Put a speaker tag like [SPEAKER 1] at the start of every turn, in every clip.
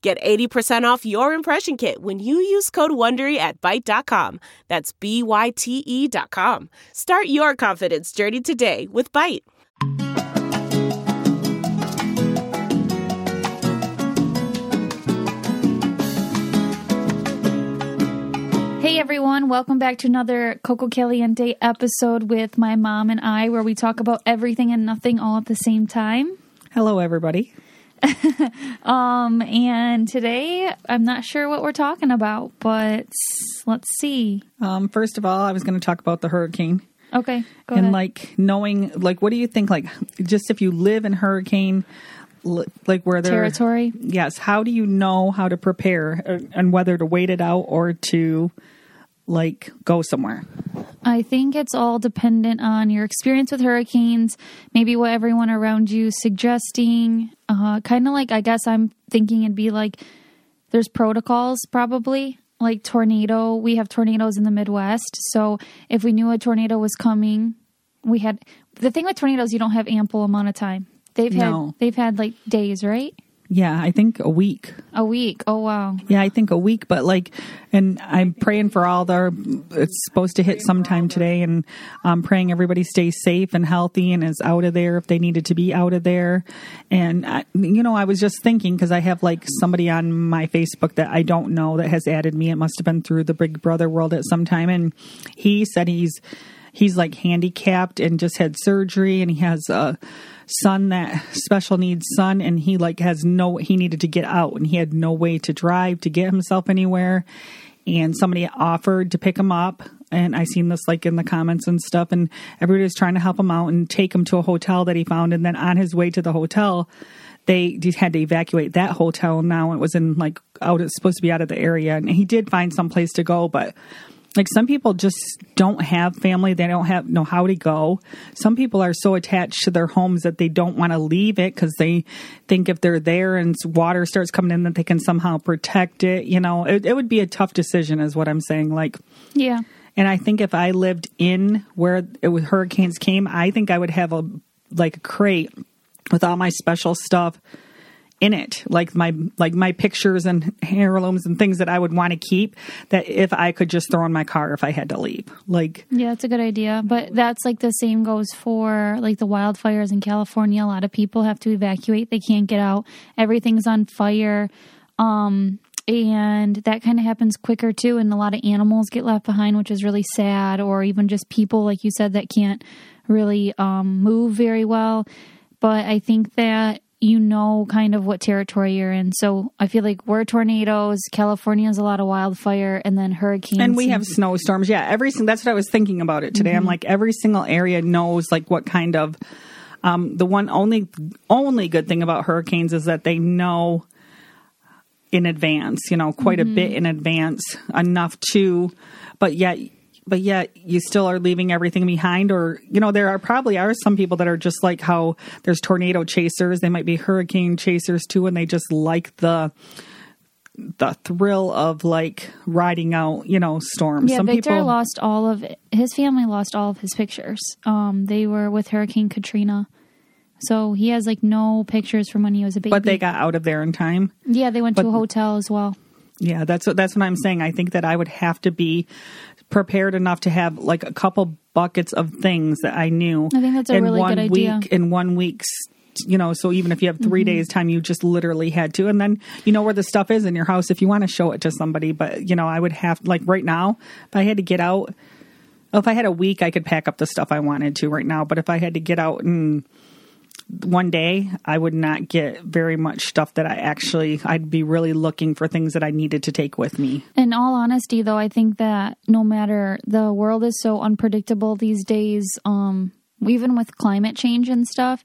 [SPEAKER 1] Get 80% off your impression kit when you use code WONDERY at Byte.com. That's B-Y-T-E dot com. Start your confidence journey today with Byte.
[SPEAKER 2] Hey everyone, welcome back to another Coco Caliente episode with my mom and I, where we talk about everything and nothing all at the same time.
[SPEAKER 3] Hello, everybody.
[SPEAKER 2] Um, and today I'm not sure what we're talking about, but let's see.
[SPEAKER 3] Um, first of all, I was going to talk about the hurricane
[SPEAKER 2] Okay, go
[SPEAKER 3] and
[SPEAKER 2] ahead.
[SPEAKER 3] like knowing, like, what do you think? Like, just if you live in hurricane, like where there
[SPEAKER 2] Territory?
[SPEAKER 3] Yes. How do you know how to prepare uh, and whether to wait it out or to like go somewhere?
[SPEAKER 2] I think it's all dependent on your experience with hurricanes, maybe what everyone around you is suggesting. Uh, kind of like, I guess I'm thinking it'd be like there's protocols probably. Like tornado, we have tornadoes in the Midwest. So if we knew a tornado was coming, we had the thing with tornadoes, you don't have ample amount of time. They've had
[SPEAKER 3] No.
[SPEAKER 2] they've had like days, right?
[SPEAKER 3] Yeah, I think a week.
[SPEAKER 2] A week. Oh wow.
[SPEAKER 3] Yeah, I think a week, but like, and I'm praying for all the. It's supposed to hit sometime today, and I'm praying everybody stays safe and healthy and is out of there if they needed to be out of there. And I, you know, I was just thinking because I have like somebody on my Facebook that I don't know that has added me. It must have been through the Big Brother world at some time, and he said he's he's like handicapped and just had surgery, and he has a son that special needs son and he like has no he needed to get out and he had no way to drive to get himself anywhere. And somebody offered to pick him up and i seen this like in the comments and stuff and everybody was trying to help him out and take him to a hotel that he found and then on his way to the hotel they had to evacuate that hotel. Now it was in like out it's supposed to be out of the area and he did find some place to go but like some people just don't have family. They don't have know how to go. Some people are so attached to their homes that they don't want to leave it because they think if they're there and water starts coming in that they can somehow protect it you know? It, it would be a tough decision is what i'm saying like
[SPEAKER 2] Yeah.
[SPEAKER 3] and I think if I lived in where it was hurricanes came, I think I would have a like a crate with all my special stuff in it, like my like my pictures and heirlooms and things that I would want to keep. That if I could just throw in my car if I had to leave, like
[SPEAKER 2] Yeah, that's a good idea. But that's like the same goes for like the wildfires in California. A lot of people have to evacuate. They can't get out. Everything's on fire. Um and that kind of happens quicker too and a lot of animals get left behind which is really sad or even just people like you said that can't really um move very well. But I think that you know kind of what territory you're in. So I feel like we're tornadoes, California has a lot of wildfire and then hurricanes.
[SPEAKER 3] and we have snowstorms. Yeah, every single. That's what I was thinking about it today. I'm like every single area knows like what kind of. Um, the one only only good thing about hurricanes is that they know in advance. You know, quite a bit in advance, enough to, but yet. But yet, you still are leaving everything behind, or you know, there are probably are some people that are just like how there's tornado chasers. They might be hurricane chasers too, and they just like the the thrill of like riding out, you know, storms.
[SPEAKER 2] Yeah,
[SPEAKER 3] Some
[SPEAKER 2] Victor
[SPEAKER 3] people
[SPEAKER 2] lost all of his family lost all of his pictures. Um, they were with Hurricane Katrina, so he has like no pictures from when he was a baby.
[SPEAKER 3] but they got out of there in time.
[SPEAKER 2] yeah, they went to a hotel as well.
[SPEAKER 3] Yeah, that's what that's what I'm saying. I think that I would have to be prepared enough to have like a couple buckets of things that I knew.
[SPEAKER 2] I think that's a
[SPEAKER 3] in
[SPEAKER 2] really
[SPEAKER 3] one
[SPEAKER 2] good idea.
[SPEAKER 3] week in one week's you know, so even if you have 3 mm-hmm. days time, you just literally had to. And then you know where the stuff is in your house if you want to show it to somebody. But, you know, I would have, like right now, if I had to get out, if I had a week, I could pack up the stuff I wanted to right now. But if I had to get out and one day, I would not get very much stuff that I actually, I'd be really looking for things that I needed to take with me.
[SPEAKER 2] In all honesty, though, I think that no matter the world is so unpredictable these days, um, even with climate change and stuff,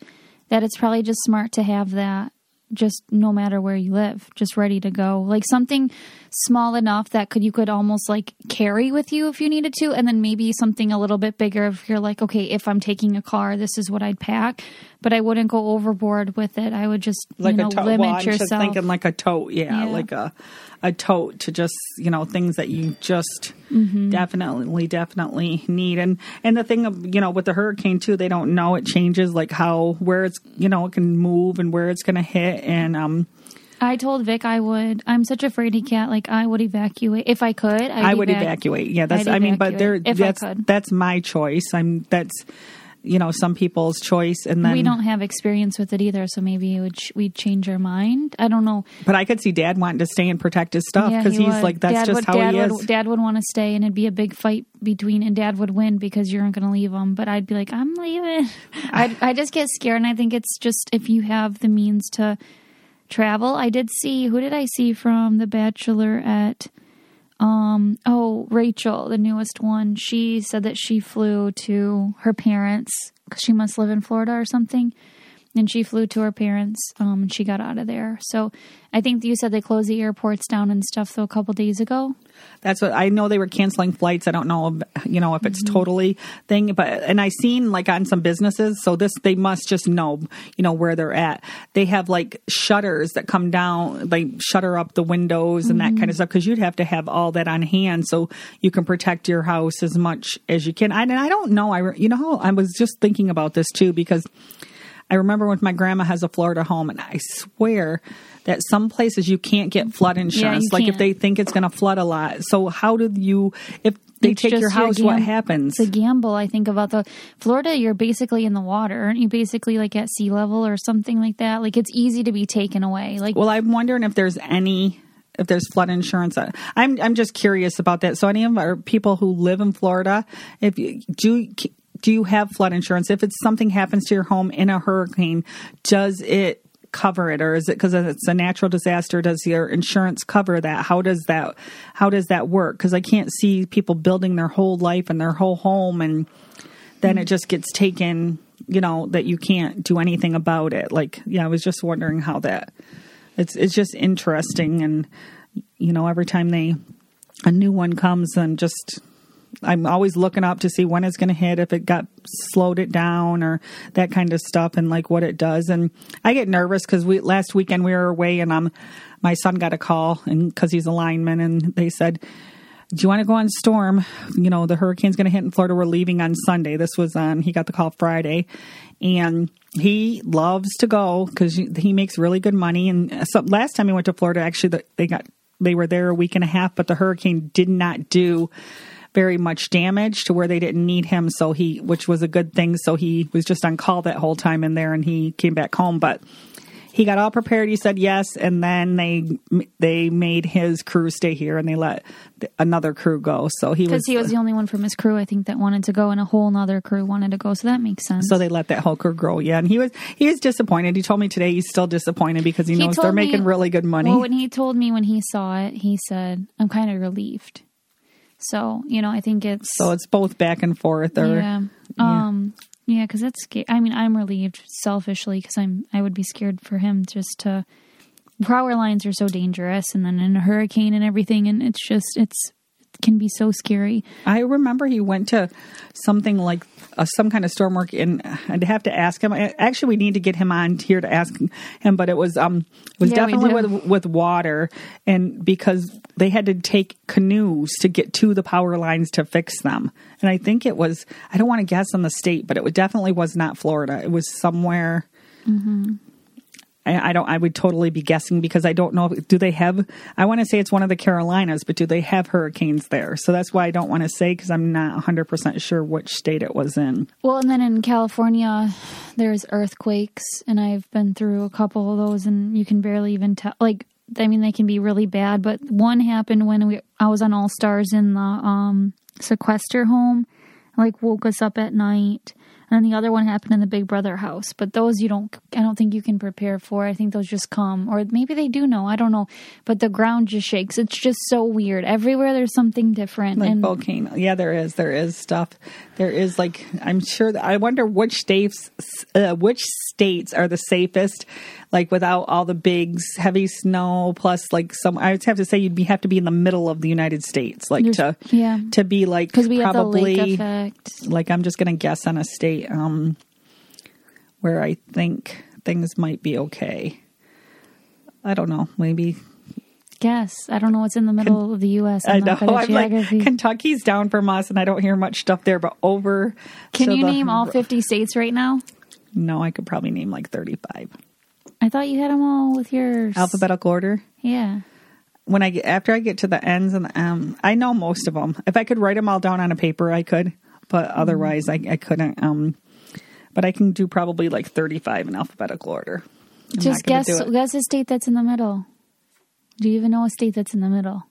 [SPEAKER 2] that it's probably just smart to have that just no matter where you live, just ready to go. Like something small enough that could you could almost like carry with you if you needed to, and then maybe something a little bit bigger if you're like, okay, if I'm taking a car, this is what I'd pack. But I wouldn't go overboard with it. I would just
[SPEAKER 3] Like
[SPEAKER 2] you know
[SPEAKER 3] a tote.
[SPEAKER 2] limit
[SPEAKER 3] Well, I'm
[SPEAKER 2] yourself.
[SPEAKER 3] just thinking like a tote. Yeah,
[SPEAKER 2] Yeah.
[SPEAKER 3] like a a tote to just you know things that you just
[SPEAKER 2] Mm-hmm.
[SPEAKER 3] definitely definitely need. And and the thing of you know with the hurricane too, they don't know it changes like how where it's you know it can move and where it's going to hit and um.
[SPEAKER 2] I told Vic I would. I'm such a fraidy cat. Like I would evacuate if I could. I'd
[SPEAKER 3] I would
[SPEAKER 2] evac-
[SPEAKER 3] evacuate. Yeah, that's.
[SPEAKER 2] I'd
[SPEAKER 3] I mean, but there.
[SPEAKER 2] I
[SPEAKER 3] That's that's my choice. I'm. That's you know some people's choice, and then
[SPEAKER 2] we don't have experience with it either, so maybe would ch- we'd change our mind. I don't know.
[SPEAKER 3] But I could see Dad wanting to stay and protect his stuff
[SPEAKER 2] Yeah,
[SPEAKER 3] because
[SPEAKER 2] he
[SPEAKER 3] he's
[SPEAKER 2] would.
[SPEAKER 3] like that's
[SPEAKER 2] Dad
[SPEAKER 3] just
[SPEAKER 2] would,
[SPEAKER 3] how
[SPEAKER 2] Dad
[SPEAKER 3] he
[SPEAKER 2] would,
[SPEAKER 3] is.
[SPEAKER 2] Dad would want to stay, and it'd be a big fight between, and Dad would win because you aren't going to leave him. But I'd be like, I'm leaving. I I just get scared, and I think it's just if you have the means to travel. I did see who did I see from The Bachelor at. Um. Oh, Rachel, the newest one. She said that she flew to her parents because she must live in Florida or something, and she flew to her parents. Um, and she got out of there. So I think you said they closed the airports down and stuff though a couple days ago.
[SPEAKER 3] That's what I know. They were canceling flights. I don't know, if, you know, if it's
[SPEAKER 2] Mm-hmm.
[SPEAKER 3] totally thing, but and I seen like on some businesses. So this they must just know, you know, where they're at. They have like shutters that come down, like shutter up the windows and
[SPEAKER 2] Mm-hmm.
[SPEAKER 3] that kind of stuff. Because you'd have to have all that on hand so you can protect your house as much as you can. I, and I don't know. I you know I was just thinking about this too because. I remember when my grandma has a Florida home, and I swear that some places you can't get flood insurance.
[SPEAKER 2] you
[SPEAKER 3] like if
[SPEAKER 2] can't.
[SPEAKER 3] they think it's going to flood a lot. So how do you, if they
[SPEAKER 2] It's
[SPEAKER 3] take your house, what
[SPEAKER 2] gam-
[SPEAKER 3] happens?
[SPEAKER 2] It's a gamble. I think about the Florida. You're basically in the water, aren't you? Basically, like at sea level or something like that. Like it's easy to be taken away. Like
[SPEAKER 3] Well, I'm wondering if there's any if there's flood insurance. Uh, I'm I'm just curious about that. So any of our people who live in Florida, if you do do you have flood insurance? If it's something happens to your home in a hurricane, does it cover it or is it because it's a natural disaster does your insurance cover that? How does that how does that work? Because i can't see people building their whole life and their whole home and then it just gets taken you know that you can't do anything about it. Like yeah i was just wondering how that it's it's just interesting and you know every time they a new one comes and just i'm always looking up to see when it's going to hit if it got slowed it down or that kind of stuff and like what it does and i get nervous because we last weekend we were away and um my son got a call and because he's a lineman and they said do you want to go on storm? You know, the hurricane's going to hit in Florida. We're leaving on Sunday. This was on, he got the call Friday. And he loves to go because he makes really good money. And so last time he went to Florida, actually, they got, they were there a week and a half, but the hurricane did not do very much damage to where they didn't need him. So he, which was a good thing. So he was just on call that whole time in there and he came back home. But he got all prepared. He said yes, and then they they made his crew stay here, and they let another crew go. So he was,
[SPEAKER 2] because he was the only one from his crew, I think, that wanted to go, and a whole nother crew wanted to go. So that makes sense.
[SPEAKER 3] so they let that whole crew grow. Yeah, and he was he was disappointed. He told me today he's still disappointed because he,
[SPEAKER 2] He
[SPEAKER 3] knows they're
[SPEAKER 2] me-
[SPEAKER 3] making really good money.
[SPEAKER 2] Well, when he told me when he saw it, he said, "I'm kind of relieved." So you know, I think it's
[SPEAKER 3] so it's both back and forth. Or
[SPEAKER 2] yeah, um, yeah, because it's. sca- I mean, I'm relieved selfishly because I'm. I would be scared for him just to. Power lines are so dangerous, and then in a hurricane and everything, and it's just it's it can be so scary.
[SPEAKER 3] I remember he went to something like uh, some kind of storm work, and I'd have to ask him. Actually, we need to get him on here to ask him, but it was um it was
[SPEAKER 2] Yeah,
[SPEAKER 3] definitely with with water, and because they had to take canoes to get to the power lines to fix them, and I think it was I don't want to guess on the state, but it definitely was not Florida. It was somewhere. I, I don't. I would totally be guessing because I don't know. Do they have? I want to say it's one of the Carolinas, but do they have hurricanes there? So that's why I don't want to say because I'm not 100 percent sure which state it was in.
[SPEAKER 2] Well, and then in California, there's earthquakes, and I've been through a couple of those, and you can barely even tell. Like, I mean, they can be really bad, but one happened when we I was on All Stars in the um, sequester home, like woke us up at night and then the other one happened in the Big Brother house. But those you don't, I don't think you can prepare for. I think those just come, or maybe they do know. I don't know. But the ground just shakes. It's just so weird. Everywhere there's something different.
[SPEAKER 3] Like
[SPEAKER 2] and
[SPEAKER 3] volcano. Yeah, there is. There is stuff. There is like I'm sure. That, I wonder which states, uh, which states are the safest, like without all the big heavy snow. Plus, like some, I would have to say you'd be have to be in the middle of the United States, like
[SPEAKER 2] There's-
[SPEAKER 3] to
[SPEAKER 2] yeah.
[SPEAKER 3] to be like
[SPEAKER 2] because we have the
[SPEAKER 3] probably
[SPEAKER 2] lake effect.
[SPEAKER 3] like I'm just gonna guess on a state um where I think things might be okay. I don't know. Maybe
[SPEAKER 2] Guess I don't know what's in the middle of the U.S.
[SPEAKER 3] I
[SPEAKER 2] I'm
[SPEAKER 3] know.
[SPEAKER 2] good at
[SPEAKER 3] I'm like. Kentucky's down from us, and I don't hear much stuff there. But over,
[SPEAKER 2] Can you
[SPEAKER 3] the-
[SPEAKER 2] name all 50 states right now?
[SPEAKER 3] No, I could probably name like 35
[SPEAKER 2] I thought you had them all with yours.
[SPEAKER 3] alphabetical order.
[SPEAKER 2] Yeah.
[SPEAKER 3] When I get after I get to the ends and the M, I know most of them. If I could write them all down on a paper, I could. But otherwise, I, I couldn't. Um, but I can do probably like 35 in alphabetical order. I'm
[SPEAKER 2] Just guess. Guess a state that's in the middle. Do you even know a state that's in the middle?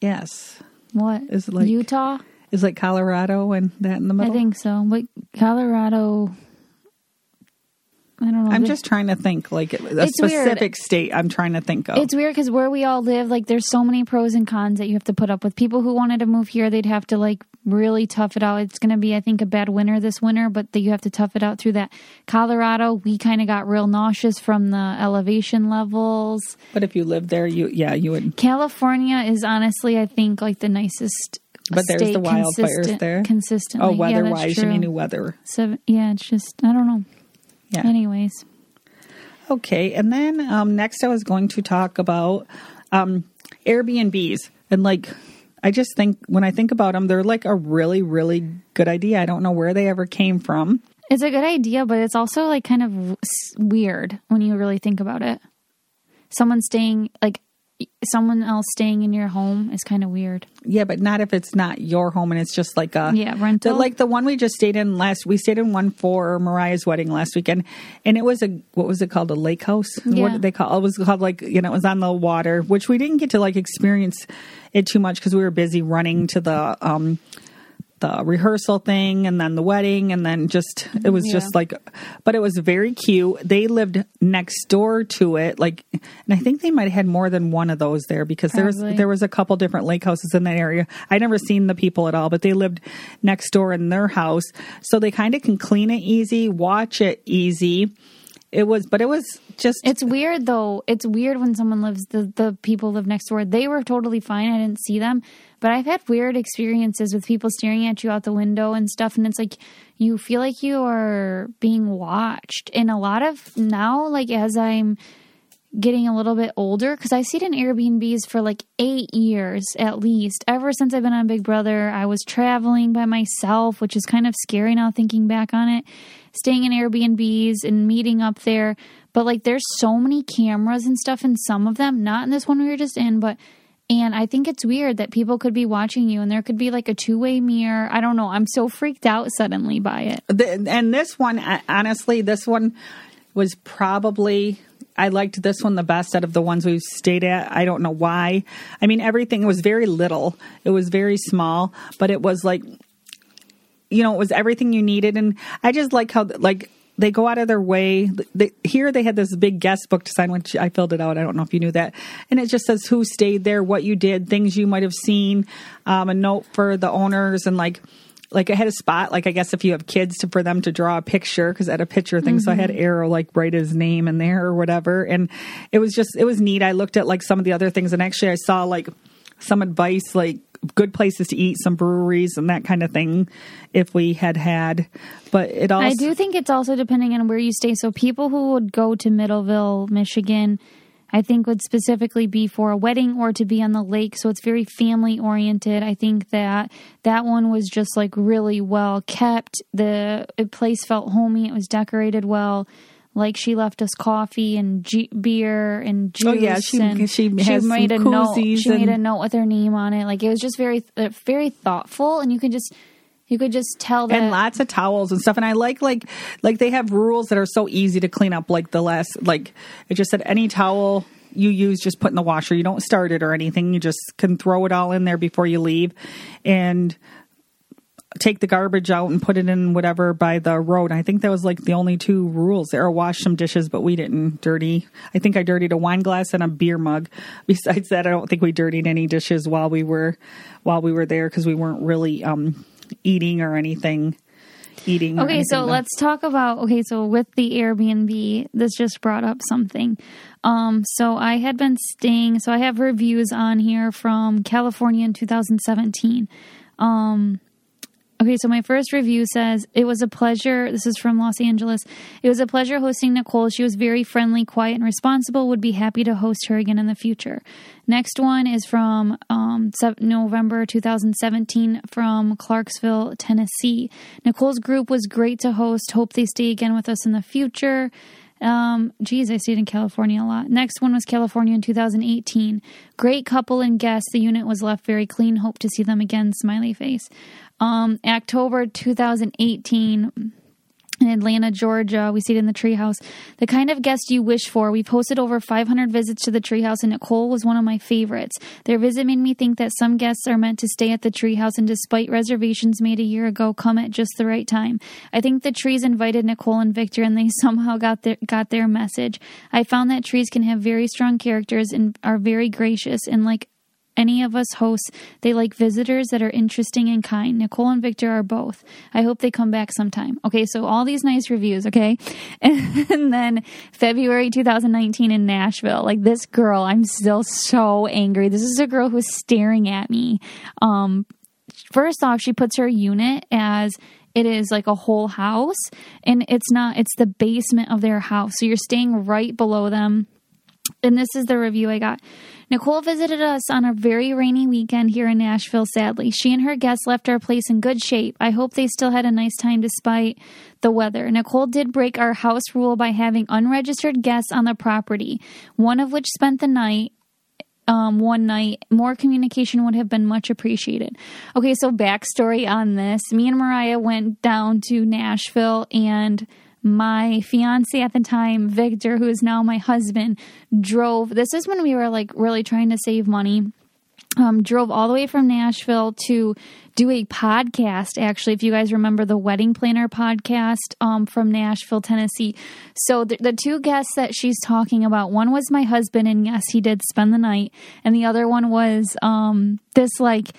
[SPEAKER 3] Yes.
[SPEAKER 2] What?
[SPEAKER 3] Is it like-
[SPEAKER 2] Utah?
[SPEAKER 3] Is like Colorado and that in the middle?
[SPEAKER 2] I think so. But Colorado, I don't know.
[SPEAKER 3] I'm just trying to think like a
[SPEAKER 2] It's weird.
[SPEAKER 3] specific state I'm trying to think of.
[SPEAKER 2] It's weird because where we all live, like, there's so many pros and cons that you have to put up with. People who wanted to move here, they'd have to like really tough it out. It's going to be, I think, a bad winter this winter, but that you have to tough it out through that. Colorado, we kind of got real nauseous from the elevation levels.
[SPEAKER 3] but if you live there, you yeah, you would.
[SPEAKER 2] California is honestly, I think, like the nicest.
[SPEAKER 3] But there's the wildfires
[SPEAKER 2] consistent-
[SPEAKER 3] there.
[SPEAKER 2] Consistently.
[SPEAKER 3] Oh, weather
[SPEAKER 2] that's
[SPEAKER 3] wise, you mean weather?
[SPEAKER 2] So, yeah, it's just, I don't know.
[SPEAKER 3] Yeah.
[SPEAKER 2] Anyways.
[SPEAKER 3] Okay, and then um, next I was going to talk about um, Airbnbs and like I just think when I think about them, they're like a really really good idea. I don't know where they ever came from.
[SPEAKER 2] It's a good idea, but it's also like kind of weird when you really think about it. Someone staying like someone else staying in your home is kind of weird.
[SPEAKER 3] Yeah, but not if it's not your home and it's just like a
[SPEAKER 2] Yeah, rental.
[SPEAKER 3] The, like the one we just stayed in last. We stayed in one for Mariah's wedding last weekend, and it was a what was it called? A lake house.
[SPEAKER 2] Yeah.
[SPEAKER 3] What did they call? It was called like you know it was on the water, which we didn't get to like experience it too much because we were busy running to the um the rehearsal thing and then the wedding and then just it was just like but it was very cute. They lived next door to it like and i think they might have had more than one of those there because there was there was a couple different lake houses in that area. I never seen the people at all but they lived next door in their house. So they kind of can clean it easy watch it easy it was but it was just
[SPEAKER 2] It's weird though. It's weird when someone lives the the people live next door. They were totally fine. I didn't see them, but I've had weird experiences with people staring at you out the window and stuff and it's like you feel like you are being watched. And a lot of now like as I'm getting a little bit older because I stayed in Airbnbs for like eight years at least. Ever since I've been on Big Brother, I was traveling by myself, which is kind of scary now thinking back on it. Staying in Airbnbs and meeting up there. But like there's so many cameras and stuff in some of them, not in this one we were just in, but and I think it's weird that people could be watching you and there could be like a two way mirror. I don't know. I'm so freaked out suddenly by it.
[SPEAKER 3] The, and this one, honestly, this one was probably. I liked this one the best out of the ones we've stayed at. I don't know why. I mean, everything was very little. It was very small, but it was like, you know, it was everything you needed. And I just like how, like, they go out of their way. Here they had this big guest book to sign, which I filled it out. I don't know if you knew that. And it just says who stayed there, what you did, things you might have seen, um, a note for the owners, and like, like I had a spot, like I guess if you have kids to for them to draw a picture because I had a picture thing, so I had mm-hmm. Arrow like write his name in there or whatever, and it was just it was neat. I looked at like some of the other things, and actually I saw like some advice like good places to eat, some breweries and that kind of thing, if we had had. But it also
[SPEAKER 2] I do think it's also depending on where you stay. So people who would go to Middleville, Michigan, I think would specifically be for a wedding or to be on the lake. So it's very family oriented. I think that that one was just like really well kept. The place felt homey. It was decorated well. Like she left us coffee and g- beer and juice.
[SPEAKER 3] Oh, yeah, she-
[SPEAKER 2] and
[SPEAKER 3] she some
[SPEAKER 2] made a note. She made a note with her name on it. Like it was just very, uh, very thoughtful, and you can just, you could just tell that.
[SPEAKER 3] and lots of towels and stuff. And i like like like they have rules that are so easy to clean up like the last like it just said any towel you use just put in the washer. You don't start it or anything. You just can throw it all in there before you leave and take the garbage out and put it in whatever by the road. I think that was like the only two rules there. Wash some dishes but we didn't dirty. I think i dirtied a wine glass and a beer mug. Besides that i don't think we dirtied any dishes while we were while we were there because we weren't really um eating or anything eating
[SPEAKER 2] Okay, so
[SPEAKER 3] though.
[SPEAKER 2] let's talk about okay, so with the Airbnb, this just brought up something. Um so I had been staying, so I have reviews on here from California in 2017. Um Okay, so my first review says it was a pleasure. This is from Los Angeles. It was a pleasure hosting Nicole. She was very friendly, quiet, and responsible. Would be happy to host her again in the future. Next one is from um, November 2017 from Clarksville, Tennessee. Nicole's group was great to host. Hope they stay again with us in the future. Um, geez, I stayed in California a lot. Next one was California in 2018. Great couple and guests. The unit was left very clean. Hope to see them again. Smiley face. Um, October 2018 in Atlanta, Georgia. We stayed in the treehouse. The kind of guest you wish for. We've hosted over 500 visits to the treehouse, and Nicole was one of my favorites. Their visit made me think that some guests are meant to stay at the treehouse, and despite reservations made a year ago, come at just the right time. I think the trees invited Nicole and Victor, and they somehow got their got their message. I found that trees can have very strong characters and are very gracious, and like any of us hosts, they like visitors that are interesting and kind. Nicole and Victor are both. I hope they come back sometime. Okay, so all these nice reviews, okay? And then February 2019 in Nashville. Like this girl, I'm still so angry. This is a girl who's staring at me. Um first off, she puts her unit as it is like a whole house and it's not it's the basement of their house. So you're staying right below them and this is the review I got. Nicole visited us on a very rainy weekend here in Nashville, sadly. She and her guests left our place in good shape. I hope they still had a nice time despite the weather. Nicole did break our house rule by having unregistered guests on the property, one of which spent the night um, one night. More communication would have been much appreciated. Okay, so backstory on this. Me and Mariah went down to Nashville and my fiance at the time, Victor, who is now my husband, drove. This is when we were like really trying to save money. Um, drove all the way from Nashville to do a podcast. Actually, if you guys remember the Wedding Planner podcast um, from Nashville, Tennessee. So the, the two guests that she's talking about, one was my husband, and yes, he did spend the night, and the other one was um, this like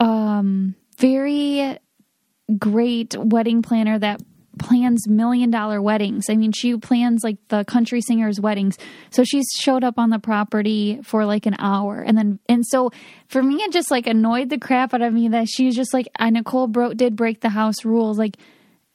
[SPEAKER 2] um, very great wedding planner that plans million dollar weddings. I mean, she plans like the country singers' weddings. So she showed up on the property for like an hour. And then, and so for me, it just like annoyed the crap out of me that she's just like, Nicole bro- did break the house rules. Like,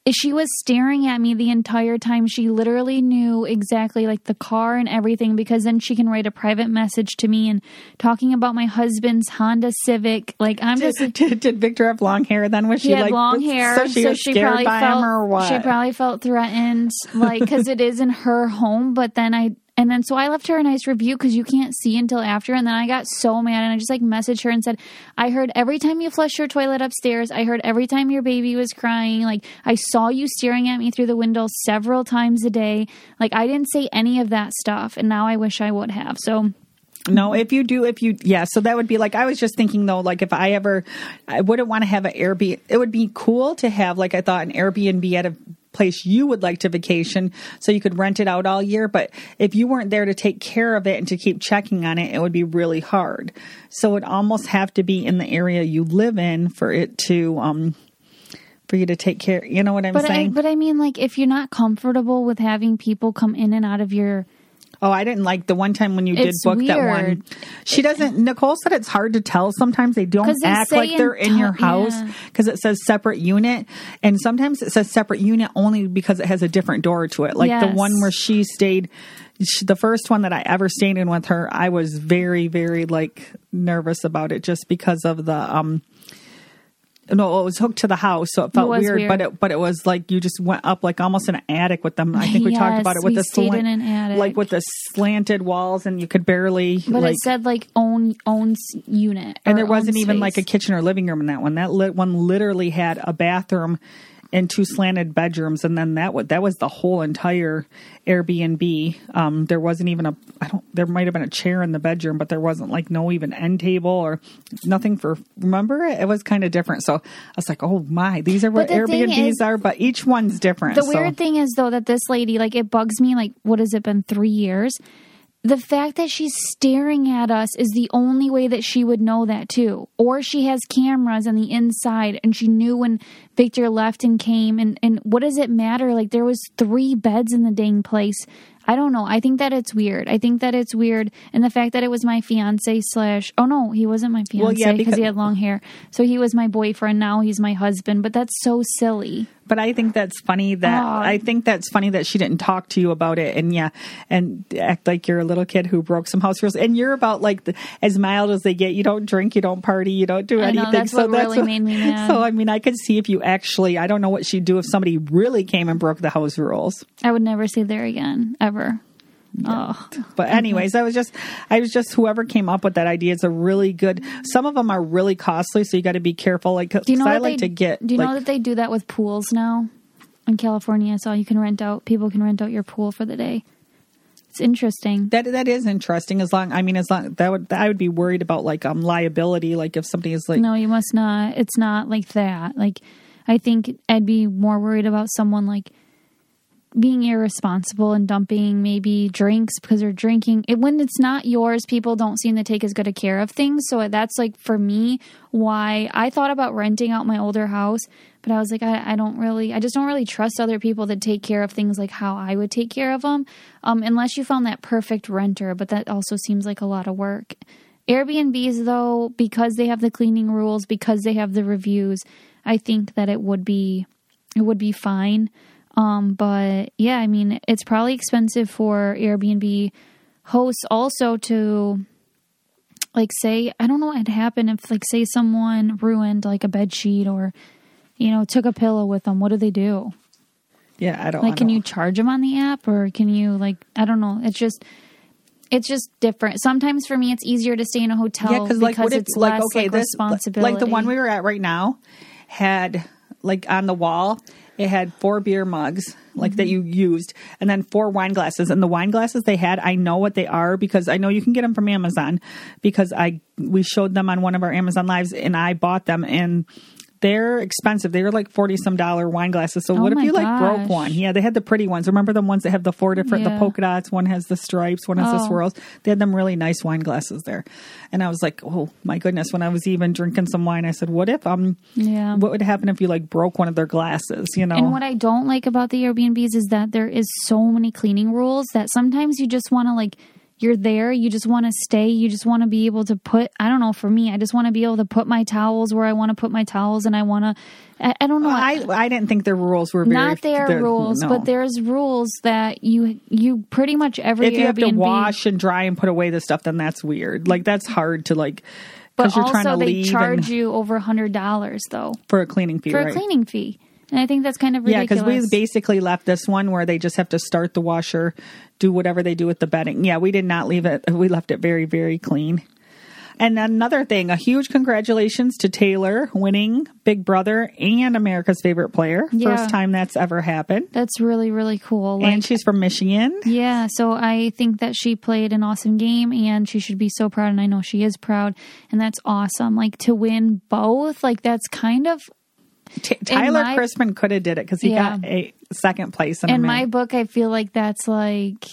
[SPEAKER 2] she was staring at me the entire time. She literally knew exactly like the car and everything because then she can write a private message to me and talking about my husband's Honda Civic. Like I'm just
[SPEAKER 3] did, did, did Victor have long hair then? Was she
[SPEAKER 2] she had
[SPEAKER 3] like
[SPEAKER 2] long hair,
[SPEAKER 3] So she was scared
[SPEAKER 2] probably
[SPEAKER 3] by
[SPEAKER 2] felt
[SPEAKER 3] him or what?
[SPEAKER 2] she probably felt threatened, like because it is in her home. But then I and then so I left her a nice review because you can't see until after. And then I got so mad and I just like messaged her and said, I heard every time you flush your toilet upstairs. I heard every time your baby was crying. Like I saw you staring at me through the window several times a day. Like I didn't say any of that stuff, and now I wish I would have. So.
[SPEAKER 3] No, if you do, if you, yeah, so that would be like, I was just thinking though, like if I ever, I wouldn't want to have an Airbnb. It would be cool to have, like, I thought an Airbnb at a place you would like to vacation so you could rent it out all year. But if you weren't there to take care of it and to keep checking on it, it would be really hard. So it almost have to be in the area you live in for it to, um, for you to take care. You know what I'm
[SPEAKER 2] But I,
[SPEAKER 3] saying?
[SPEAKER 2] but I mean, like, if you're not comfortable with having people come in and out of your
[SPEAKER 3] Oh, I didn't like the one time when you did
[SPEAKER 2] It's
[SPEAKER 3] book that one. She doesn't. Nicole said it's hard to tell. Sometimes they don't
[SPEAKER 2] they
[SPEAKER 3] act like they're in your
[SPEAKER 2] ti-
[SPEAKER 3] house
[SPEAKER 2] yeah.
[SPEAKER 3] because it says separate unit, and sometimes it says separate unit only because it has a different door to it. Like the one where she stayed, the first one that I ever stayed in with her, I was very, very like nervous about it just because of the um No, it was hooked to the house, so it felt
[SPEAKER 2] was
[SPEAKER 3] weird,
[SPEAKER 2] weird.
[SPEAKER 3] But it but it was like you just went up like almost an attic with them. I think we talked about it with the slant-
[SPEAKER 2] in an attic.
[SPEAKER 3] like with the slanted walls, and you could barely.
[SPEAKER 2] But
[SPEAKER 3] like,
[SPEAKER 2] it said like own own unit,
[SPEAKER 3] and there wasn't even like a kitchen or living room in that one. That lit one literally had a bathroom and two slanted bedrooms, and then that was that was the whole entire Airbnb. Um, there wasn't even a I don't. There might have been a chair in the bedroom, but there wasn't like no even end table or nothing for. Remember, it was kind of different. So I was like, oh my, these are what Airbnbs
[SPEAKER 2] is-
[SPEAKER 3] are, but each one's different.
[SPEAKER 2] The
[SPEAKER 3] so.
[SPEAKER 2] weird thing is though that this lady, like, it bugs me. Like, what has it been? Three years. The fact that she's staring at us is the only way that she would know that too. Or she has cameras on the inside and she knew when Victor left and came. And and what does it matter? Like there was three beds in the dang place. I don't know. I think that it's weird. I think that it's weird, and the fact that it was my fiance slash. Oh no, he wasn't my fiance
[SPEAKER 3] Well, yeah,
[SPEAKER 2] because he had long hair. So he was my boyfriend. Now he's my husband. But that's so silly.
[SPEAKER 3] But I think that's funny that
[SPEAKER 2] Aw.
[SPEAKER 3] I think that's funny that she didn't talk to you about it and yeah, and act like you're a little kid who broke some house rules. And you're about like the, as mild as they get. You don't drink, you don't party, you don't do
[SPEAKER 2] I know,
[SPEAKER 3] anything.
[SPEAKER 2] that's what really made me mad.
[SPEAKER 3] So I mean, I could see if you actually. I don't know what she'd do if somebody really came and broke the house rules.
[SPEAKER 2] I would never see there again, ever. Oh,
[SPEAKER 3] But anyways, I was just, I was just whoever came up with that idea is a really good. Some of them are really costly, so you got to be careful. Like,
[SPEAKER 2] do you know
[SPEAKER 3] I
[SPEAKER 2] that
[SPEAKER 3] like
[SPEAKER 2] they
[SPEAKER 3] to get.
[SPEAKER 2] Do you
[SPEAKER 3] like,
[SPEAKER 2] know that they do that with pools now in California? So you can rent out. People can rent out your pool for the day. It's interesting.
[SPEAKER 3] That that is interesting. As long, I mean, as long that would I would be worried about like um liability. Like if somebody is like,
[SPEAKER 2] no, you must not. It's not like that. Like I think I'd be more worried about someone like being irresponsible and dumping maybe drinks because they're drinking. It when it's not yours people don't seem to take as good a care of things. So that's like for me why i thought about renting out my older house but i was like i, I don't really i just don't really trust other people to take care of things like how i would take care of them um, unless you found that perfect renter but that also seems like a lot of work. Airbnbs though because they have the cleaning rules because they have the reviews i think that it would be it would be fine um, but yeah, I mean, it's probably expensive for Airbnb hosts also to like say, I don't know what would happen if like say someone ruined like a bed sheet or you know took a pillow with them. What do they do?
[SPEAKER 3] yeah, I don't.
[SPEAKER 2] Like,
[SPEAKER 3] I
[SPEAKER 2] can
[SPEAKER 3] don't-
[SPEAKER 2] you charge them on the app or can you like I don't know. It's just it's just different. Sometimes for me, it's easier to stay in a hotel
[SPEAKER 3] Yeah, because like what if
[SPEAKER 2] it's
[SPEAKER 3] like
[SPEAKER 2] less
[SPEAKER 3] okay,
[SPEAKER 2] like,
[SPEAKER 3] this
[SPEAKER 2] responsibility.
[SPEAKER 3] like the one we were at right now had like on the wall it had four beer mugs like that
[SPEAKER 2] Mm-hmm.
[SPEAKER 3] you used and then four wine glasses and the wine glasses they had i know what they are because i know you can get them from amazon because i we showed them on one of our amazon lives and i bought them and they're expensive. They were like forty some dollar wine glasses. So
[SPEAKER 2] Oh
[SPEAKER 3] what if you like broke one? Yeah, they had the pretty ones. Remember the ones that have the four different the polka dots. One has the stripes. One has the
[SPEAKER 2] Oh.
[SPEAKER 3] swirls. They had them really nice wine glasses there, and I was like, oh my goodness. When I was even drinking some wine, I said, what if um,
[SPEAKER 2] Yeah.
[SPEAKER 3] what would happen if you like broke one of their glasses? You know,
[SPEAKER 2] And what I don't like about the Airbnbs is that there is so many cleaning rules that sometimes you just want to like you're there, you just want to stay, you just want to be able to put I don't know, for me, I just want to be able to put my towels where I want to put my towels and I want to I, I don't know.
[SPEAKER 3] I I didn't think the rules were very
[SPEAKER 2] not their rules,
[SPEAKER 3] no.
[SPEAKER 2] but there's rules that you you pretty much every
[SPEAKER 3] if you have to wash and dry and put away the stuff, then that's weird. Like that's hard to like
[SPEAKER 2] but
[SPEAKER 3] because you're
[SPEAKER 2] also
[SPEAKER 3] trying to
[SPEAKER 2] they
[SPEAKER 3] leave
[SPEAKER 2] charge you over a hundred dollars though
[SPEAKER 3] for a cleaning fee,
[SPEAKER 2] for
[SPEAKER 3] right?
[SPEAKER 2] a cleaning fee. And I think that's kind of
[SPEAKER 3] Yeah, because we basically left this one where they just have to start the washer, do whatever they do with the bedding. Yeah, we did not leave it. We left it very, very clean. And another thing, a huge congratulations to Taylor winning Big Brother and America's favorite player.
[SPEAKER 2] Yeah.
[SPEAKER 3] First time that's ever happened.
[SPEAKER 2] that's really really cool. Like,
[SPEAKER 3] and she's from Michigan.
[SPEAKER 2] Yeah, so I think that she played an awesome game and she should be so proud and I know she is proud and that's awesome. Like to win both, like that's kind of
[SPEAKER 3] T- Tyler
[SPEAKER 2] my-
[SPEAKER 3] Crispen could have did it because he
[SPEAKER 2] Yeah.
[SPEAKER 3] got a second place in,
[SPEAKER 2] in my book I feel like that's like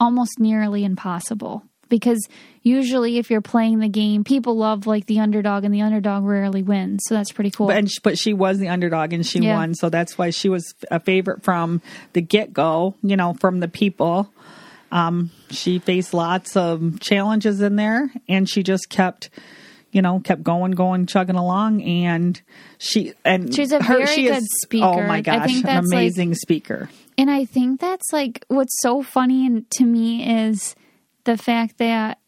[SPEAKER 2] almost nearly impossible because usually if you're playing the game, people love like the underdog and the underdog rarely wins. So that's pretty cool.
[SPEAKER 3] But, and, sh- but she was the underdog and she
[SPEAKER 2] Yeah.
[SPEAKER 3] won, so that's why she was a favorite from the get go. You know, from the people. Um, she faced lots of challenges in there, and she just kept, you know, kept going, going, chugging along, and she and
[SPEAKER 2] She's a
[SPEAKER 3] her-
[SPEAKER 2] very
[SPEAKER 3] she
[SPEAKER 2] good
[SPEAKER 3] is-
[SPEAKER 2] speaker.
[SPEAKER 3] Oh my
[SPEAKER 2] I
[SPEAKER 3] gosh,
[SPEAKER 2] think
[SPEAKER 3] an
[SPEAKER 2] that's, like-
[SPEAKER 3] amazing speaker.
[SPEAKER 2] And I think that's like what's so funny and to me is the fact that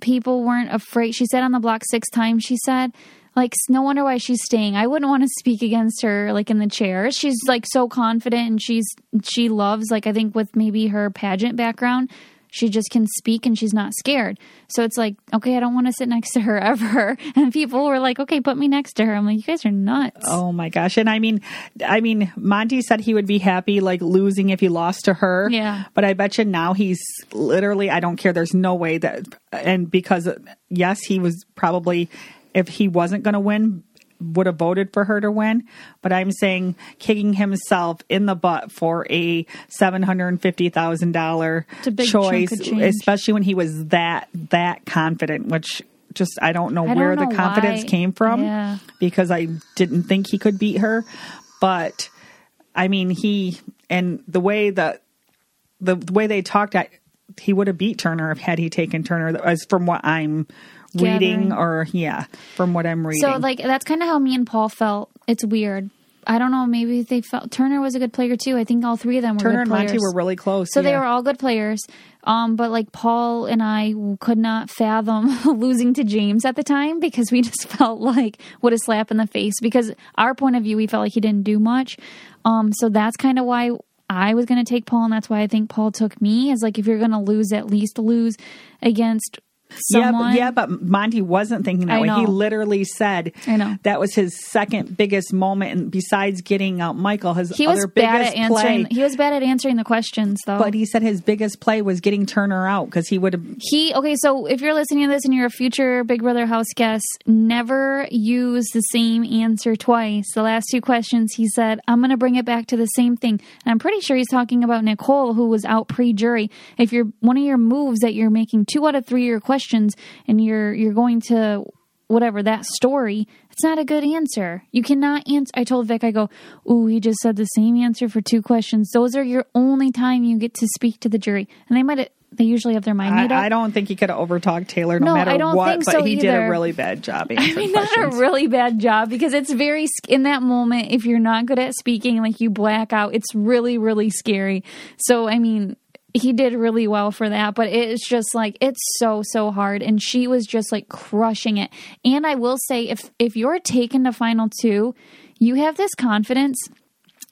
[SPEAKER 2] people weren't afraid. She said on the block six times, she said, like no wonder why she's staying. I wouldn't want to speak against her like in the chair. She's like so confident and she's she loves like I think with maybe her pageant background, she just can speak and she's not scared. So it's like, okay, I don't want to sit next to her ever. And people were like, okay, put me next to her. I'm like, you guys are nuts.
[SPEAKER 3] Oh my gosh. And I mean, I mean, Monty said he would be happy like losing if he lost to her.
[SPEAKER 2] Yeah.
[SPEAKER 3] But I bet you now he's literally, I don't care. There's no way that, and because yes, he was probably, if he wasn't going to win, would have voted for her to win, but I'm saying kicking himself in the butt for a seven hundred and fifty thousand dollar choice,
[SPEAKER 2] chunk of change.
[SPEAKER 3] especially when he was that that confident. Which just I don't know
[SPEAKER 2] I don't
[SPEAKER 3] where
[SPEAKER 2] know
[SPEAKER 3] the confidence
[SPEAKER 2] why.
[SPEAKER 3] came from
[SPEAKER 2] Yeah.
[SPEAKER 3] because I didn't think he could beat her, but I mean he and the way that the, the way they talked, I, he would have beat Turner if had he taken Turner. As from what I'm reading, or yeah, from what I'm reading.
[SPEAKER 2] So like that's kind of how me and Paul felt. It's weird. I don't know. Maybe they felt Turner was a good player too. I think all three of them were
[SPEAKER 3] Turner and. Monty were really close.
[SPEAKER 2] So they were all good players. Um, but like Paul and I could not fathom losing to James at the time because we just felt like what a slap in the face. Because our point of view, we felt like he didn't do much. Um, so that's kind of why I was going to take Paul, and that's why I think Paul took me. Is like if you're going to lose, at least lose against
[SPEAKER 3] Yeah,
[SPEAKER 2] someone.
[SPEAKER 3] but, yeah, but Monty wasn't thinking that
[SPEAKER 2] I
[SPEAKER 3] way. He literally said
[SPEAKER 2] I know.
[SPEAKER 3] that was his second biggest moment, and besides getting out Michael, his
[SPEAKER 2] he
[SPEAKER 3] other
[SPEAKER 2] was bad
[SPEAKER 3] biggest
[SPEAKER 2] at answering.
[SPEAKER 3] play.
[SPEAKER 2] He was bad at answering the questions, though.
[SPEAKER 3] but he said his biggest play was getting Turner out because he would have.
[SPEAKER 2] He okay, so if you're listening to this and you're a future Big Brother house guest, never use the same answer twice. The last two questions he said, I'm gonna bring it back to the same thing. And I'm pretty sure he's talking about Nicole who was out pre jury. If you're one of your moves that you're making two out of three your questions and you're you're going to whatever that story, it's not a good answer. You cannot answer. I told Vic, I go, "Ooh, he just said the same answer for two questions. Those are your only time you get to speak to the jury." And they might, they usually have their mind made up.
[SPEAKER 3] I, I don't think he could have overtalked Taylor no,
[SPEAKER 2] No,
[SPEAKER 3] matter
[SPEAKER 2] I don't
[SPEAKER 3] what,
[SPEAKER 2] think
[SPEAKER 3] but
[SPEAKER 2] so
[SPEAKER 3] he did a really bad job
[SPEAKER 2] I mean, not a really bad job because it's very in that moment. If you're not good at speaking, like you black out, it's really, really scary. So, I mean, he did really well for that, but it's just like it's so so hard, and she was just like crushing it. And I will say, if if you're taken to final two, you have this confidence.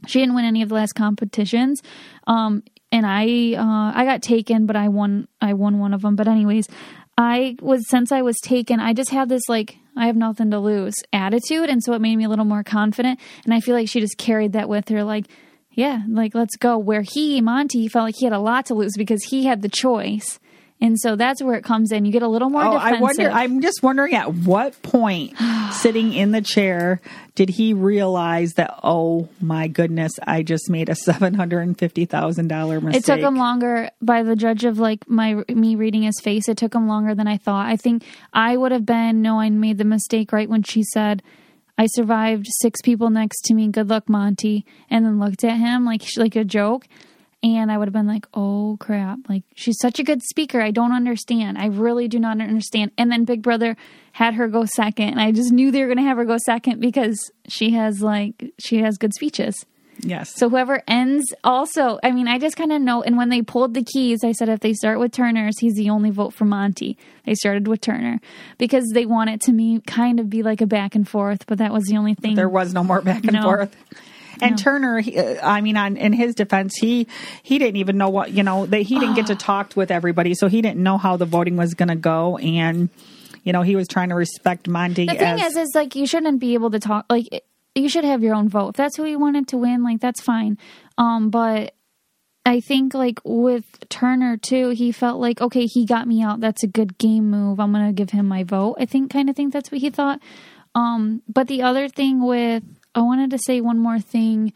[SPEAKER 2] She didn't win any of the last competitions. Um, and I uh, I got taken, but I won I won one of them. But anyways, I was since I was taken, I just had this like I have nothing to lose attitude, and so it made me a little more confident. And I feel like she just carried that with her, like yeah, like let's go. Where he Monty felt like he had a lot to lose because he had the choice. And so that's where it comes in. You get a little more
[SPEAKER 3] Oh,
[SPEAKER 2] defensive.
[SPEAKER 3] I wonder. I'm just wondering at what point, sitting in the chair, did he realize that? Oh my goodness, I just made a seven hundred and fifty thousand dollar mistake.
[SPEAKER 2] It took him longer by the judge of like my me reading his face. It took him longer than I thought. I think I would have been no, I made the mistake right when she said, "I survived six people next to me. Good luck, Monty." And then looked at him like like a joke. And I would have been like, oh crap. Like, she's such a good speaker. I don't understand. I really do not understand. And then Big Brother had her go second. And I just knew they were going to have her go second because she has, like, she has good speeches.
[SPEAKER 3] Yes.
[SPEAKER 2] So whoever ends also, I mean, I just kind of know. And when they pulled the keys, I said if they start with Turner's, he's the only vote for Monty. They started with Turner because they want it to me kind of be like a back and forth, but that was the only thing.
[SPEAKER 3] there was no more back and
[SPEAKER 2] No.
[SPEAKER 3] forth. And
[SPEAKER 2] No.
[SPEAKER 3] Turner, he, uh, I mean, on in his defense, he he didn't even know what you know. They, he didn't get to talk with everybody, so he didn't know how the voting was going to go. And you know, he was trying to respect Monty.
[SPEAKER 2] the thing
[SPEAKER 3] as,
[SPEAKER 2] is, is like you shouldn't be able to talk. Like it- you should have your own vote. If that's who you wanted to win, like that's fine. Um, but I think like with Turner too, he felt like okay, he got me out. That's a good game move. I'm gonna give him my vote. I think kind of think that's what he thought. Um, but the other thing with I wanted to say one more thing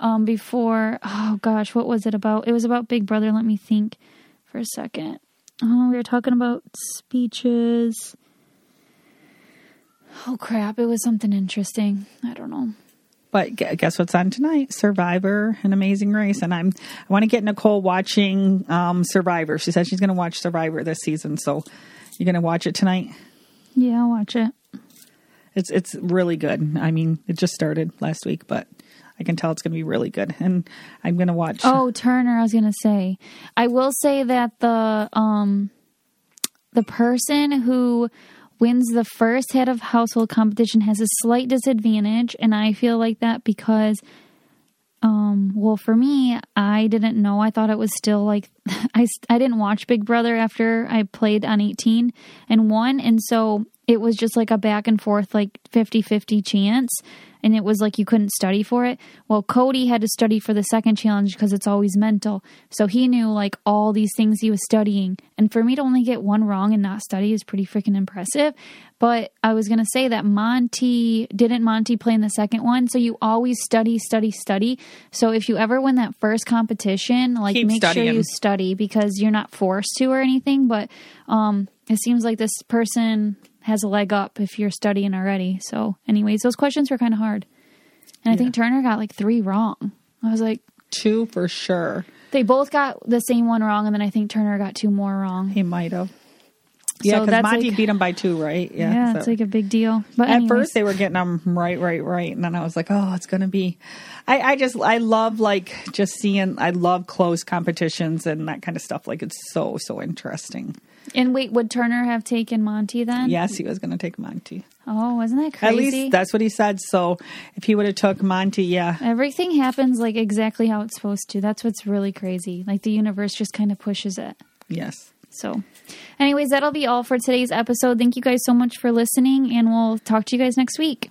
[SPEAKER 2] um, before. Oh gosh, what was it about? It was about Big Brother. Let me think for a second. Oh, we were talking about speeches. Oh crap! It was something interesting. I don't know.
[SPEAKER 3] But guess what's on tonight? Survivor, an amazing race, and I'm I want to get Nicole watching um, Survivor. She said she's going to watch Survivor this season, so you're going to watch it tonight.
[SPEAKER 2] Yeah, I'll watch it.
[SPEAKER 3] It's it's really good. I mean, it just started last week, but I can tell it's going to be really good, and I'm going to watch.
[SPEAKER 2] Oh, Turner, I was gonna say. I will say that the um the person who wins the first head of household competition has a slight disadvantage. And I feel like that because, um, well, for me, I didn't know. I thought it was still like, I, I didn't watch Big Brother after I played on 18 and won. And so it was just like a back and forth, like 50 50 chance and it was like you couldn't study for it. Well, Cody had to study for the second challenge because it's always mental. So he knew like all these things he was studying. And for me to only get one wrong and not study is pretty freaking impressive. But I was going to say that monty didn't monty play in the second one. So you always study, study, study. So if you ever win that first competition, like
[SPEAKER 3] Keep
[SPEAKER 2] make
[SPEAKER 3] studying.
[SPEAKER 2] sure you study because you're not forced to or anything. But um, it seems like this person has a leg up if you're studying already. So, anyways, those questions were kind of hard. And I think Turner got like three wrong. I was like,
[SPEAKER 3] Two for sure.
[SPEAKER 2] they both got the same one wrong, and then I think Turner got two more wrong.
[SPEAKER 3] He might have. Yeah, because
[SPEAKER 2] that's
[SPEAKER 3] Monte
[SPEAKER 2] like-
[SPEAKER 3] beat him by two, right?
[SPEAKER 2] Yeah,
[SPEAKER 3] so-
[SPEAKER 2] it's like a big deal. But
[SPEAKER 3] At
[SPEAKER 2] anyways,
[SPEAKER 3] first, they were getting them right, right, right, and then I was like, "Oh, it's gonna be." I, I just, I love like just seeing. I love close competitions and that kind of stuff. Like it's so, so interesting.
[SPEAKER 2] And wait, would Turner have taken Monte then?
[SPEAKER 3] Yes, he was gonna take Monte.
[SPEAKER 2] Oh, wasn't that crazy?
[SPEAKER 3] At least that's what he said. So if he would have took Monte, yeah,
[SPEAKER 2] Everything happens like exactly how it's supposed to. That's what's really crazy. Like the universe just kind of pushes it.
[SPEAKER 3] yes.
[SPEAKER 2] So, anyways, that'll be all for today's episode. Thank you guys so much for listening, and we'll talk to you guys next week.